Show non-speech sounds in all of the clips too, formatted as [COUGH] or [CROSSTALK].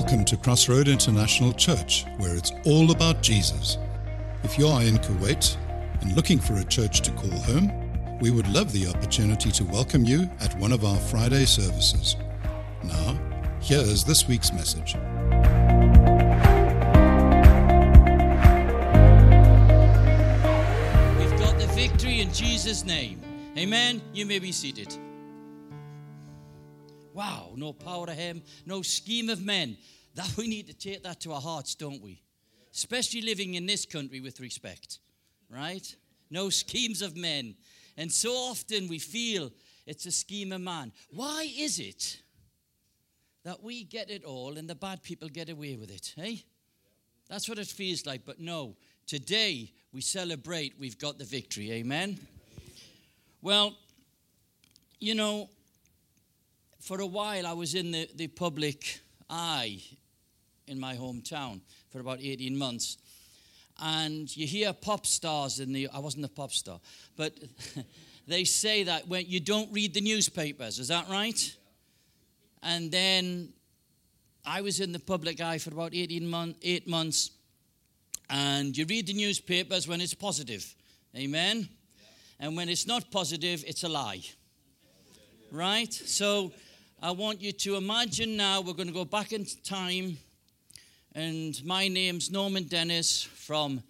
Welcome to Crossroad International Church, where it's all about Jesus. If you are in Kuwait and looking for a church to call home, we would love the opportunity to welcome you at one of our Friday services. Now, here is this week's message. We've got the victory in Jesus' name. Amen. You may be seated. Wow, no power of him, no scheme of men. That we need to take that to our hearts, don't we? Especially living in this country with respect, right? No schemes of men. And so often we feel it's a scheme of man. Why is it that we get it all and the bad people get away with it, hey? That's what it feels like. But no, today we celebrate we've got the victory. Amen. Well, you know, for a while I was in the, the public eye in my hometown for about 18 months. And you hear pop stars in the, I wasn't a pop star, but [LAUGHS] they say that when you don't read the newspapers, is that right? And then I was in the public eye for about 18 month, eight months. And you read the newspapers when it's positive. Amen? And when it's not positive, it's a lie. Right? So I want you to imagine now we're going to go back in time. And my name's Norman Dennis from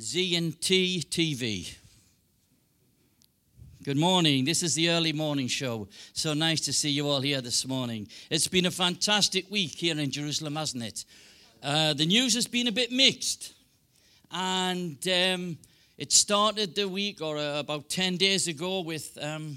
Z&T TV. Good morning. This is the early morning show. So nice to see you all here this morning. It's been a fantastic week here in Jerusalem, hasn't it? Uh, the news has been a bit mixed. And um, it started the week, or uh, about 10 days ago, with um,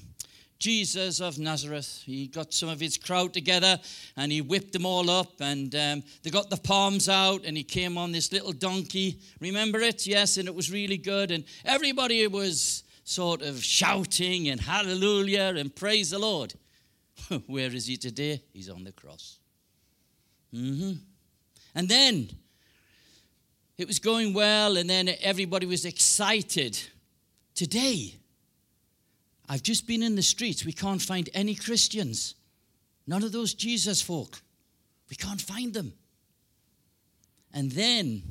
Jesus of Nazareth. He got some of his crowd together and he whipped them all up, and um, they got the palms out, and he came on this little donkey. Remember it? Yes, and it was really good. And everybody was sort of shouting and hallelujah and praise the Lord. [LAUGHS] Where is he today? He's on the cross. Mm-hmm. And then it was going well, and then everybody was excited. Today, I've just been in the streets. We can't find any Christians. None of those Jesus folk. We can't find them. And then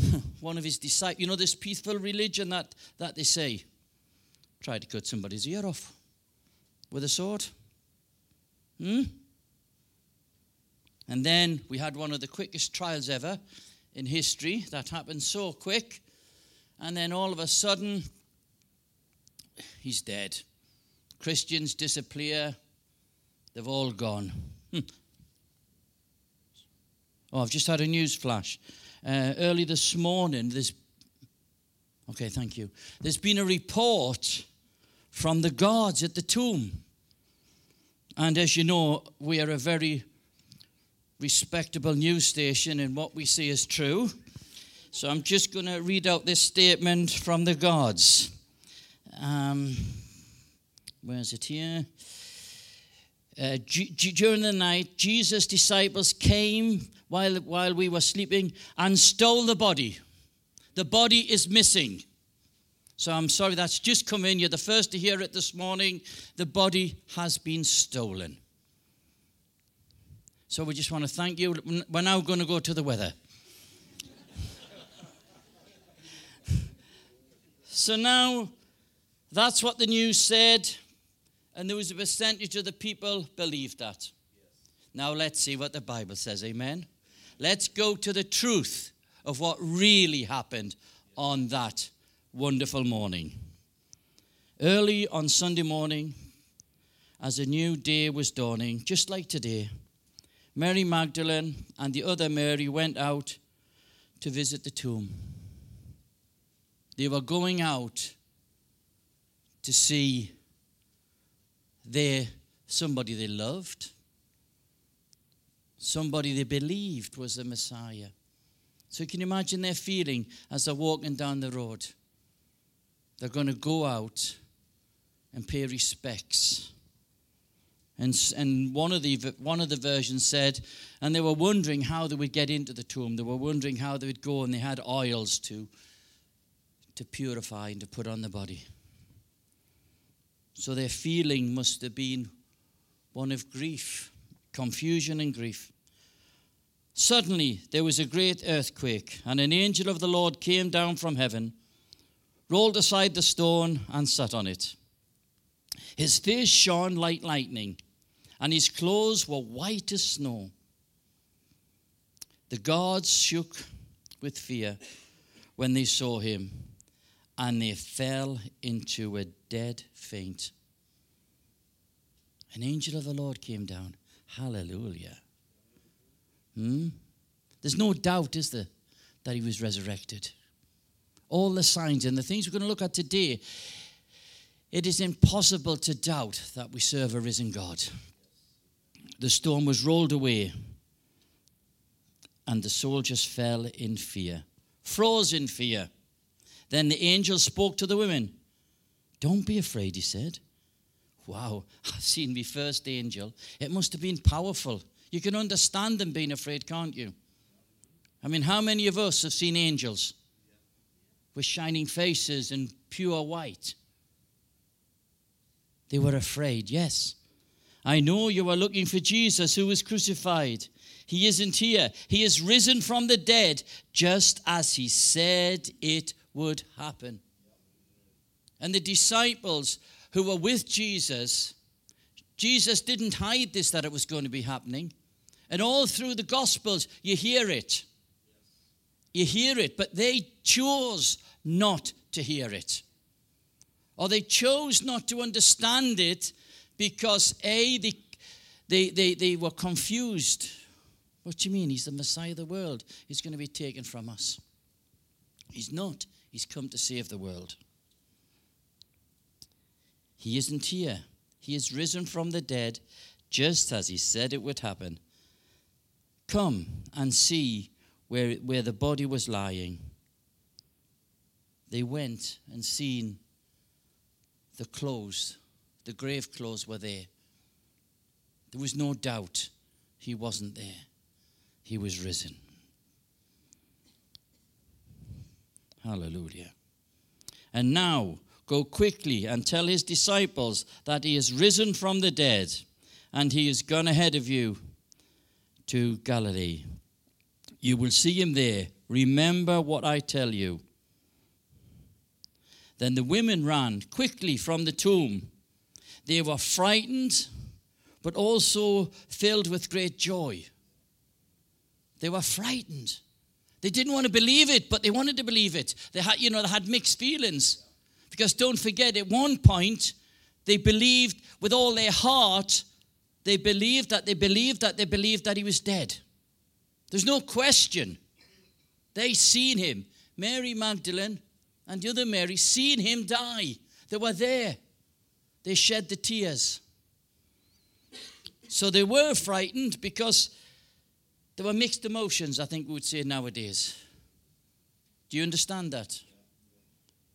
[LAUGHS] one of his disciples, you know, this peaceful religion that, that they say, tried to cut somebody's ear off with a sword. Hmm? And then we had one of the quickest trials ever in history that happened so quick. And then all of a sudden, he's dead. Christians disappear, they've all gone. Hmm. Oh, I've just had a news flash. Uh, early this morning, there's okay, thank you. There's been a report from the guards at the tomb. And as you know, we are a very respectable news station, and what we see is true. So I'm just going to read out this statement from the guards. Um, where is it here? Uh, during the night, Jesus' disciples came while, while we were sleeping and stole the body. The body is missing. So I'm sorry, that's just come in. You're the first to hear it this morning. The body has been stolen. So we just want to thank you. We're now going to go to the weather. [LAUGHS] so now that's what the news said, and there was a percentage of the people believed that. Now let's see what the Bible says. Amen. Let's go to the truth of what really happened on that wonderful morning. Early on Sunday morning, as a new day was dawning, just like today, Mary Magdalene and the other Mary went out to visit the tomb. They were going out to see their somebody they loved, somebody they believed was the Messiah. So you can imagine their feeling as they're walking down the road? They're going to go out and pay respects. And, and one, of the, one of the versions said, and they were wondering how they would get into the tomb. They were wondering how they would go, and they had oils to, to purify and to put on the body. So their feeling must have been one of grief confusion and grief. Suddenly there was a great earthquake, and an angel of the Lord came down from heaven, rolled aside the stone, and sat on it. His face shone like lightning, and his clothes were white as snow. The guards shook with fear when they saw him, and they fell into a dead faint. An angel of the Lord came down. Hallelujah. Hmm? There's no doubt, is there, that he was resurrected. All the signs and the things we're going to look at today, it is impossible to doubt that we serve a risen God. The storm was rolled away, and the soldiers fell in fear, froze in fear. Then the angel spoke to the women. Don't be afraid, he said. Wow, [LAUGHS] I've seen my first angel. It must have been powerful. You can understand them being afraid, can't you? I mean, how many of us have seen angels with shining faces and pure white? They were afraid, yes. I know you are looking for Jesus who was crucified. He isn't here. He is risen from the dead, just as he said it would happen. And the disciples who were with Jesus, Jesus didn't hide this that it was going to be happening. And all through the Gospels, you hear it. You hear it, but they chose not to hear it. Or they chose not to understand it because, A, they, they, they, they were confused. What do you mean? He's the Messiah of the world. He's going to be taken from us. He's not. He's come to save the world. He isn't here. He is risen from the dead, just as he said it would happen. Come and see where, where the body was lying. They went and seen the clothes, the grave clothes were there. There was no doubt he wasn't there. He was risen. Hallelujah. And now Go quickly and tell his disciples that he is risen from the dead and he is gone ahead of you to Galilee. You will see him there. Remember what I tell you. Then the women ran quickly from the tomb. They were frightened, but also filled with great joy. They were frightened. They didn't want to believe it, but they wanted to believe it. They had, you know, they had mixed feelings. Because don't forget, at one point, they believed with all their heart, they believed that they believed that they believed that he was dead. There's no question. They seen him. Mary Magdalene and the other Mary seen him die. They were there. They shed the tears. So they were frightened because there were mixed emotions, I think we would say nowadays. Do you understand that?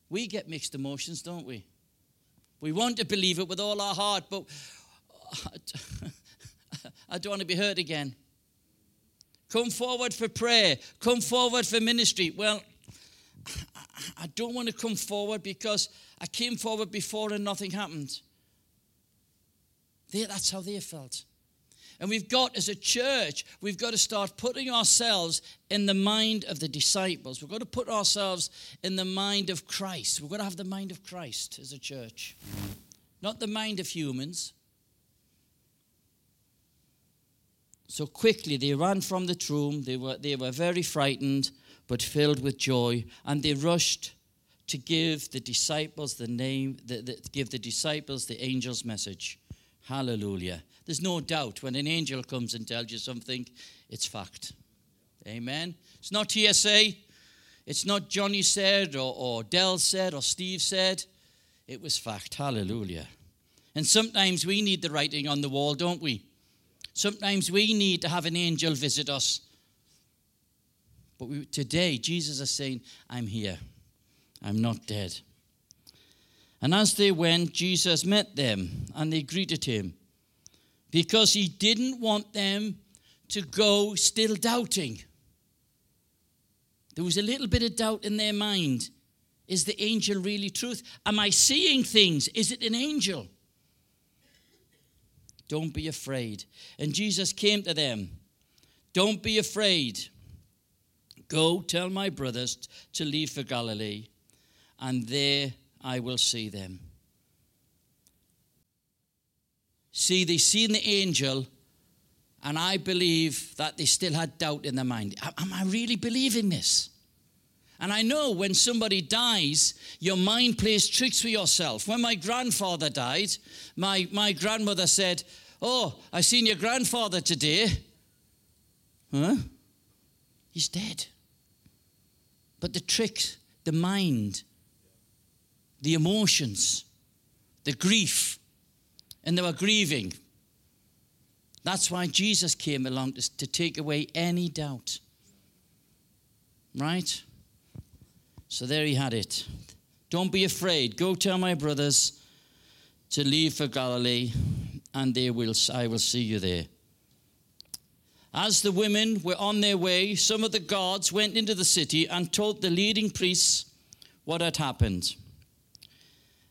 We get mixed emotions, don't we? We want to believe it with all our heart, but [LAUGHS] I don't want to be hurt again. Come forward for prayer. Come forward for ministry. Well, I don't want to come forward because I came forward before and nothing happened. that's how they felt. And we've got, as a church, we've got to start putting ourselves in the mind of the disciples. We've got to put ourselves in the mind of Christ. We've got to have the mind of Christ as a church, not the mind of humans. So quickly they ran from the tomb. They were, they were very frightened, but filled with joy. And they rushed to give the disciples the name, the, the, give the disciples the angel's message. Hallelujah. There's no doubt when an angel comes and tells you something, it's fact. Amen. It's not TSA. It's not Johnny said or, or Dell said or Steve said. It was fact. Hallelujah. And sometimes we need the writing on the wall, don't we? Sometimes we need to have an angel visit us. But we, today, Jesus is saying, I'm here. I'm not dead. And as they went, Jesus met them and they greeted him because he didn't want them to go still doubting. There was a little bit of doubt in their mind. Is the angel really truth? Am I seeing things? Is it an angel? Don't be afraid. And Jesus came to them. Don't be afraid. Go tell my brothers to leave for Galilee, and there I will see them. See, they seen the angel, and I believe that they still had doubt in their mind. Am I really believing this? And I know when somebody dies, your mind plays tricks with yourself. When my grandfather died, my, my grandmother said, Oh, I seen your grandfather today. Huh? He's dead. But the trick, the mind, the emotions, the grief, and they were grieving. That's why Jesus came along to, to take away any doubt. Right? So there he had it. Don't be afraid. Go tell my brothers to leave for Galilee, and they will, I will see you there. As the women were on their way, some of the guards went into the city and told the leading priests what had happened.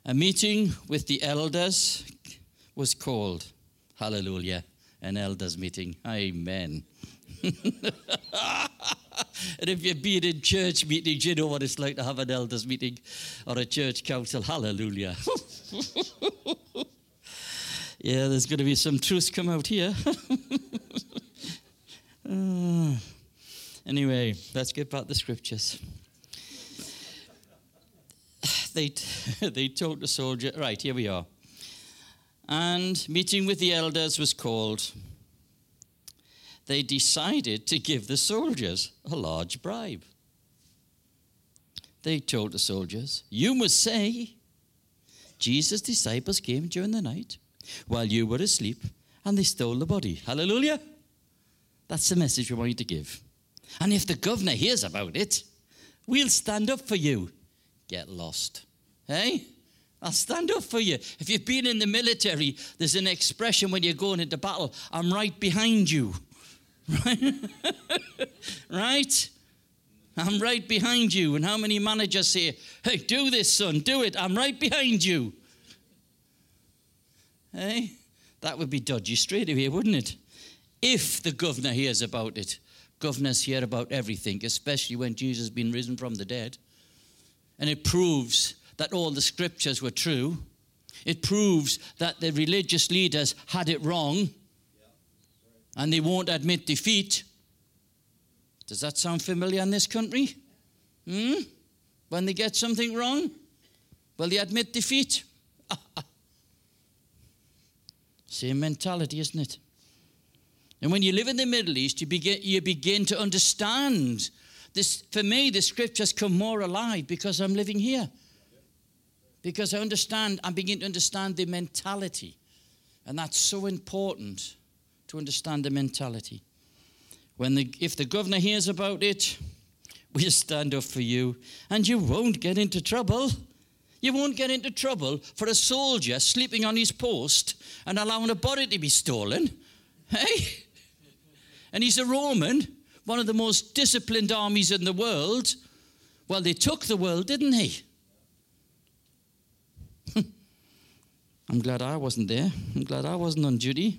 A meeting with the elders was called. Hallelujah. An elders meeting. Amen. [LAUGHS] and if you've been in church meetings, you know what it's like to have an elders meeting or a church council. Hallelujah. [LAUGHS] yeah, there's going to be some truth come out here. [LAUGHS] Uh, anyway, let's get back to the scriptures. They, [LAUGHS] they told the soldier, right, here we are. And meeting with the elders was called. They decided to give the soldiers a large bribe. They told the soldiers, You must say, Jesus' disciples came during the night while you were asleep and they stole the body. Hallelujah. That's the message we want you to give. And if the governor hears about it, we'll stand up for you. Get lost. Hey? I'll stand up for you. If you've been in the military, there's an expression when you're going into battle I'm right behind you. [LAUGHS] Right? right? I'm right behind you. And how many managers say, Hey, do this, son, do it. I'm right behind you. Hey? That would be dodgy straight away, wouldn't it? if the governor hears about it. Governors hear about everything, especially when Jesus has been risen from the dead. And it proves that all the scriptures were true. It proves that the religious leaders had it wrong and they won't admit defeat. Does that sound familiar in this country? Hmm? When they get something wrong, well, they admit defeat. [LAUGHS] Same mentality, isn't it? And when you live in the Middle East, you begin, you begin to understand. This, for me, the scriptures come more alive because I'm living here. Because I understand, I begin to understand the mentality. And that's so important to understand the mentality. When the, if the governor hears about it, we'll stand up for you and you won't get into trouble. You won't get into trouble for a soldier sleeping on his post and allowing a body to be stolen. Hey? And he's a Roman, one of the most disciplined armies in the world. Well, they took the world, didn't he? [LAUGHS] I'm glad I wasn't there. I'm glad I wasn't on duty.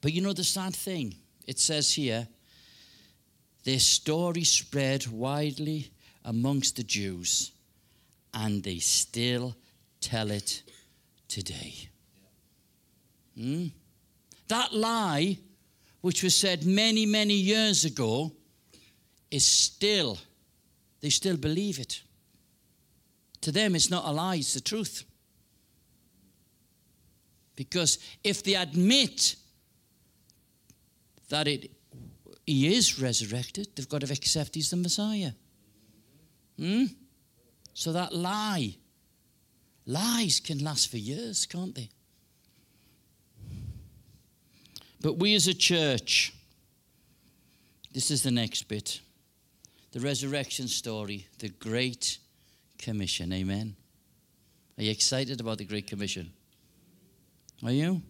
But you know the sad thing? It says here, their story spread widely amongst the Jews, and they still tell it today. Hmm? That lie, which was said many, many years ago, is still, they still believe it. To them, it's not a lie, it's the truth. Because if they admit that it, he is resurrected, they've got to accept he's the Messiah. Hmm? So that lie, lies can last for years, can't they? But we as a church, this is the next bit the resurrection story, the Great Commission. Amen. Are you excited about the Great Commission? Are you?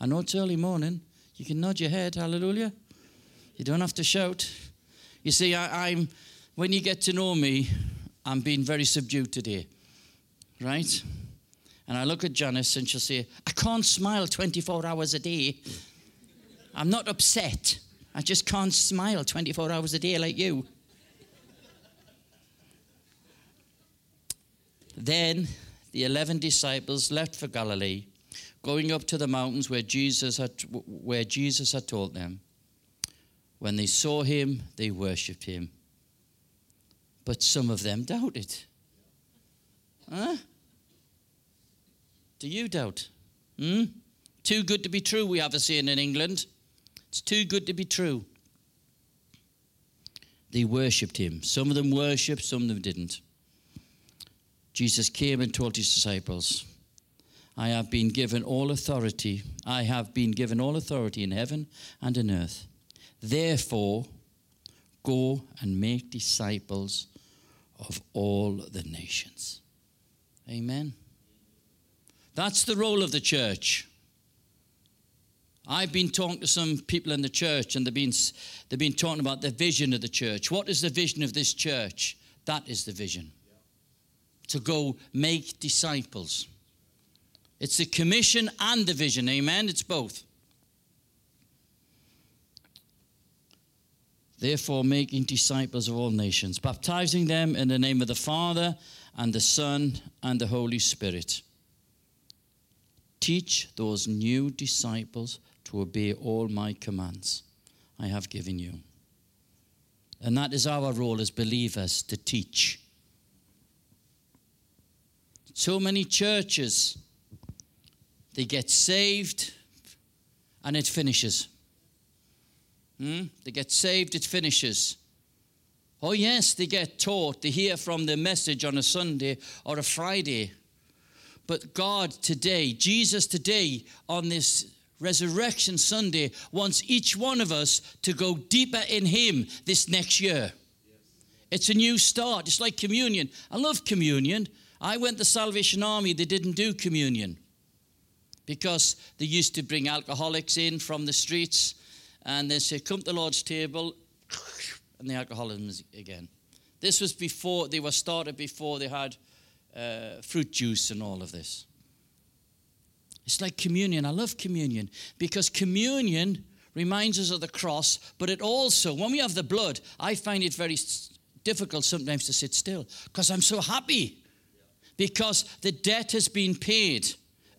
I know it's early morning. You can nod your head, hallelujah. You don't have to shout. You see, I, am when you get to know me, I'm being very subdued today, right? And I look at Janice and she'll say, I can't smile 24 hours a day. I'm not upset. I just can't smile 24 hours a day like you. then the 11 disciples left for Galilee, going up to the mountains where Jesus had, where Jesus had told them. When they saw him, they worshipped him. But some of them doubted. Huh? Do you doubt? Hmm? Too good to be true, we have a saying in England. It's too good to be true. They worshipped him. Some of them worshipped, some of them didn't. Jesus came and told his disciples, I have been given all authority. I have been given all authority in heaven and in earth. Therefore, go and make disciples of all the nations. Amen. That's the role of the church. I've been talking to some people in the church, and they've been, they've been talking about the vision of the church. What is the vision of this church? That is the vision. To go make disciples. It's the commission and the vision, amen? It's both. Therefore, making disciples of all nations, baptizing them in the name of the Father and the Son and the Holy Spirit. Teach those new disciples to obey all my commands I have given you. And that is our role as believers to teach. So many churches, they get saved and it finishes. Hmm? They get saved, it finishes. Oh, yes, they get taught, they hear from the message on a Sunday or a Friday. But God today, Jesus today, on this Resurrection Sunday, wants each one of us to go deeper in Him this next year. It's a new start. It's like communion. I love communion. I went to Salvation Army, they didn't do communion because they used to bring alcoholics in from the streets and they say, Come to the Lord's table, [SNIFFS] and the alcoholism again. This was before, they were started before they had uh, fruit juice and all of this. It's like communion. I love communion because communion reminds us of the cross, but it also, when we have the blood, I find it very difficult sometimes to sit still because I'm so happy because the debt has been paid.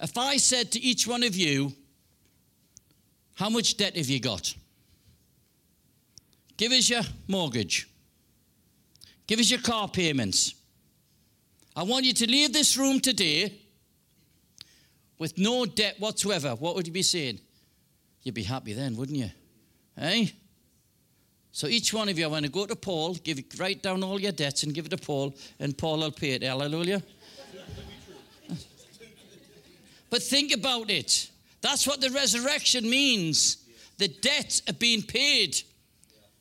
If I said to each one of you, How much debt have you got? Give us your mortgage, give us your car payments. I want you to leave this room today with no debt whatsoever. What would you be saying? You'd be happy then, wouldn't you? Hey? So each one of you, I want to go to Paul, give write down all your debts and give it to Paul, and Paul will pay it. Hallelujah. but think about it. That's what the resurrection means. The debts are being paid.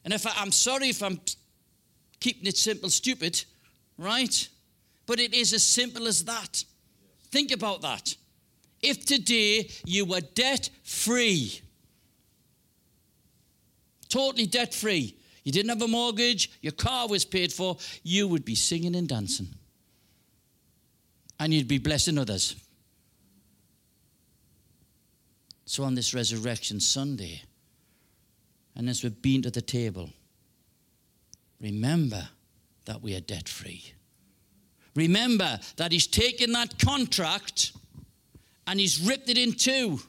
And if I, I'm sorry if I'm keeping it simple, stupid, right? But it is as simple as that. Think about that. If today you were debt free, totally debt free, you didn't have a mortgage, your car was paid for, you would be singing and dancing. And you'd be blessing others. So on this Resurrection Sunday, and as we've been to the table, remember that we are debt free. Remember that He's taken that contract and He's ripped it in two.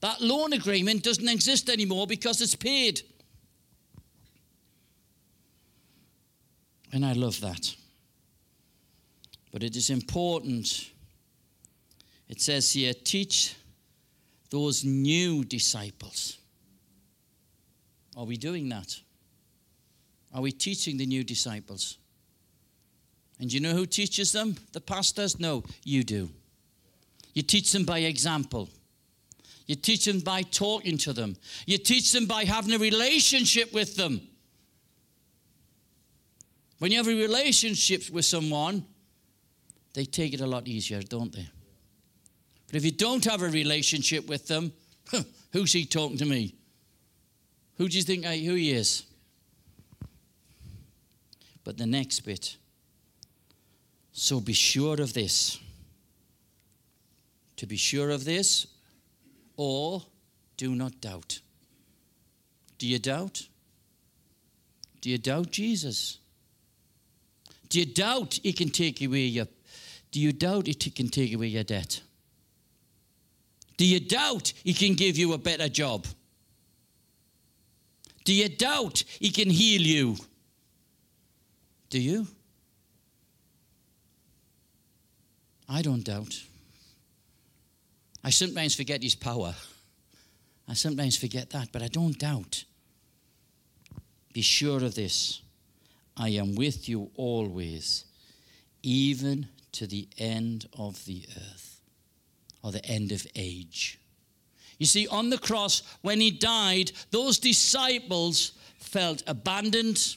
That loan agreement doesn't exist anymore because it's paid. And I love that. But it is important. It says here, teach those new disciples. Are we doing that? Are we teaching the new disciples? And you know who teaches them? The pastors? No, you do. You teach them by example. You teach them by talking to them. You teach them by having a relationship with them. When you have a relationship with someone, they take it a lot easier, don't they? But if you don't have a relationship with them, who's he talking to me? Who do you think I, who he is? But the next bit. So be sure of this to be sure of this, or do not doubt. Do you doubt? Do you doubt Jesus? Do you doubt he can take away your do you doubt he can take away your debt? Do you doubt he can give you a better job? Do you doubt he can heal you? Do you? I don't doubt. I sometimes forget his power. I sometimes forget that, but I don't doubt. Be sure of this I am with you always, even to the end of the earth or the end of age. You see, on the cross, when he died, those disciples felt abandoned,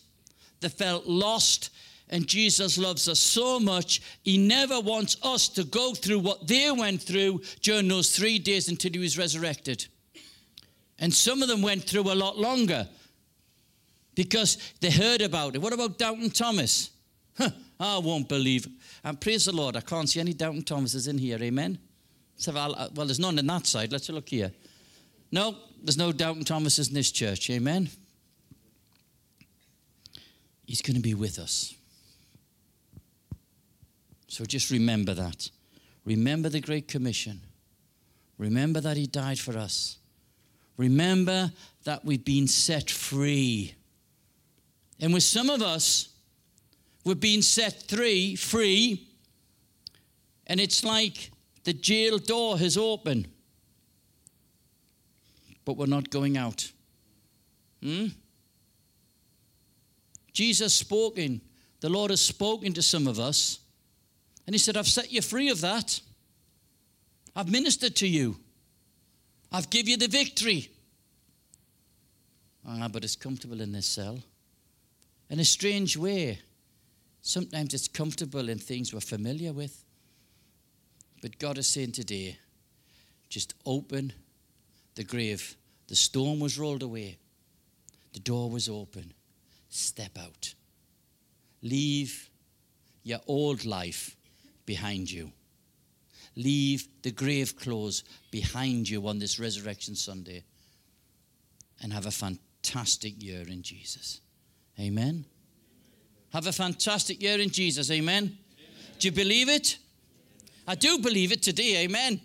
they felt lost, and Jesus loves us so much, he never wants us to go through what they went through during those three days until he was resurrected. And some of them went through a lot longer because they heard about it. What about Doubting Thomas? Huh, [LAUGHS] I won't believe. And praise the Lord, I can't see any Doubting Thomases in here. Amen. So, uh, well, there's none on that side. Let's look here. No, there's no Doubting Thomases in this church. Amen. He's going to be with us. So just remember that. Remember the Great Commission. Remember that He died for us. Remember that we've been set free. And with some of us, we've been set free, free, and it's like the jail door has opened, but we're not going out. Hmm? Jesus spoken, the Lord has spoken to some of us, and He said, I've set you free of that. I've ministered to you. I've give you the victory. Ah, but it's comfortable in this cell. In a strange way, sometimes it's comfortable in things we're familiar with. But God is saying today, just open the grave. The stone was rolled away, the door was open. Step out. Leave your old life behind you. Leave the grave clothes behind you on this Resurrection Sunday and have a fantastic year in Jesus. Amen. Have a fantastic year in Jesus. Amen. Amen. Do you believe it? I do believe it today. Amen.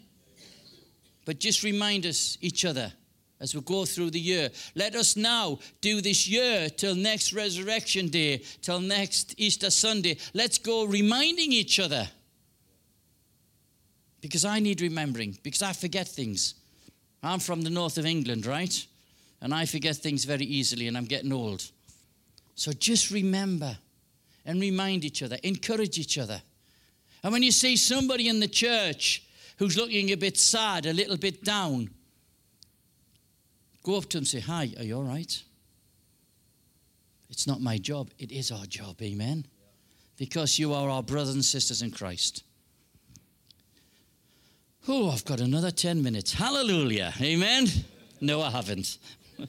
But just remind us, each other, as we go through the year. Let us now do this year till next Resurrection Day, till next Easter Sunday. Let's go reminding each other because I need remembering, because I forget things. I'm from the north of England, right? And I forget things very easily, and I'm getting old. So just remember and remind each other, encourage each other. And when you see somebody in the church who's looking a bit sad, a little bit down, go up to them and say, Hi, are you all right? It's not my job, it is our job, amen? Because you are our brothers and sisters in Christ. Oh, I've got another 10 minutes. Hallelujah. Amen. No, I haven't. [LAUGHS]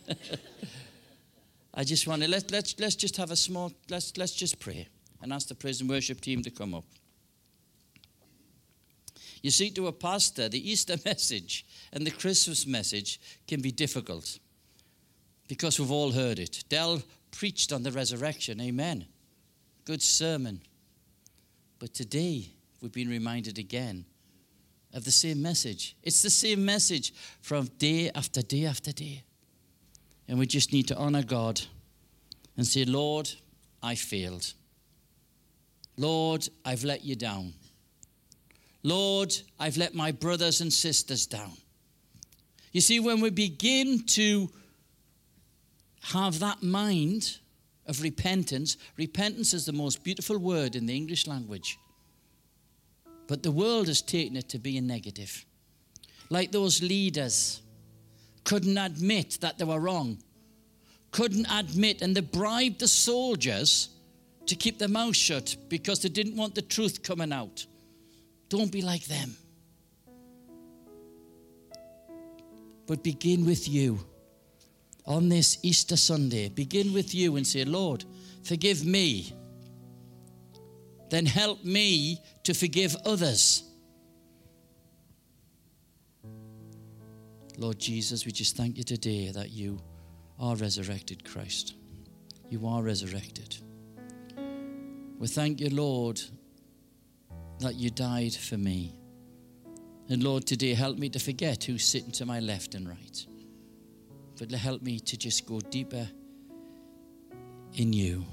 I just want to let, let's, let's just have a small, let's, let's just pray and ask the praise and worship team to come up. You see, to a pastor, the Easter [LAUGHS] message and the Christmas message can be difficult because we've all heard it. Dell preached on the resurrection. Amen. Good sermon. But today, we've been reminded again of the same message. It's the same message from day after day after day. And we just need to honor God and say, Lord, I failed. Lord, I've let you down. Lord, I've let my brothers and sisters down. You see, when we begin to have that mind of repentance, repentance is the most beautiful word in the English language. But the world has taken it to be a negative. Like those leaders couldn't admit that they were wrong, couldn't admit, and they bribed the soldiers to keep their mouth shut because they didn't want the truth coming out. Don't be like them. But begin with you. On this Easter Sunday, begin with you and say, Lord, forgive me then help me to forgive others. Lord Jesus, we just thank you today that you are resurrected Christ. You are resurrected. We thank you, Lord, that you died for me. And Lord, today help me to forget who's sitting to my left and right. But help me to just go deeper in you.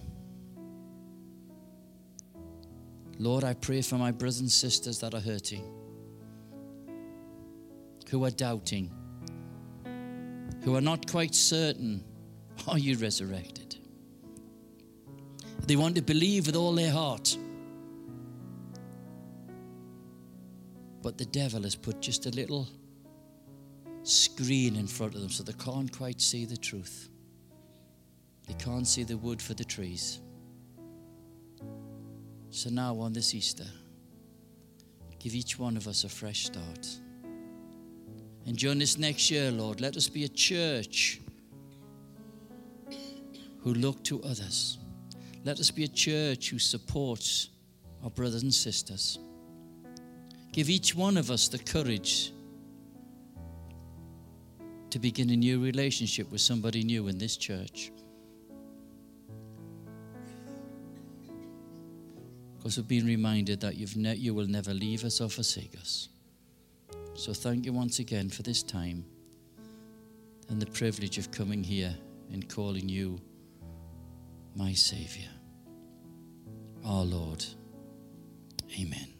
Lord, I pray for my brothers and sisters that are hurting, who are doubting, who are not quite certain are you resurrected? They want to believe with all their heart. But the devil has put just a little screen in front of them so they can't quite see the truth. They can't see the wood for the trees. So now on this Easter, give each one of us a fresh start. And during this next year, Lord, let us be a church who look to others. Let us be a church who supports our brothers and sisters. Give each one of us the courage to begin a new relationship with somebody new in this church. Because we've been reminded that you've ne- you will never leave us or forsake us. So thank you once again for this time and the privilege of coming here and calling you my Savior, our Lord. Amen.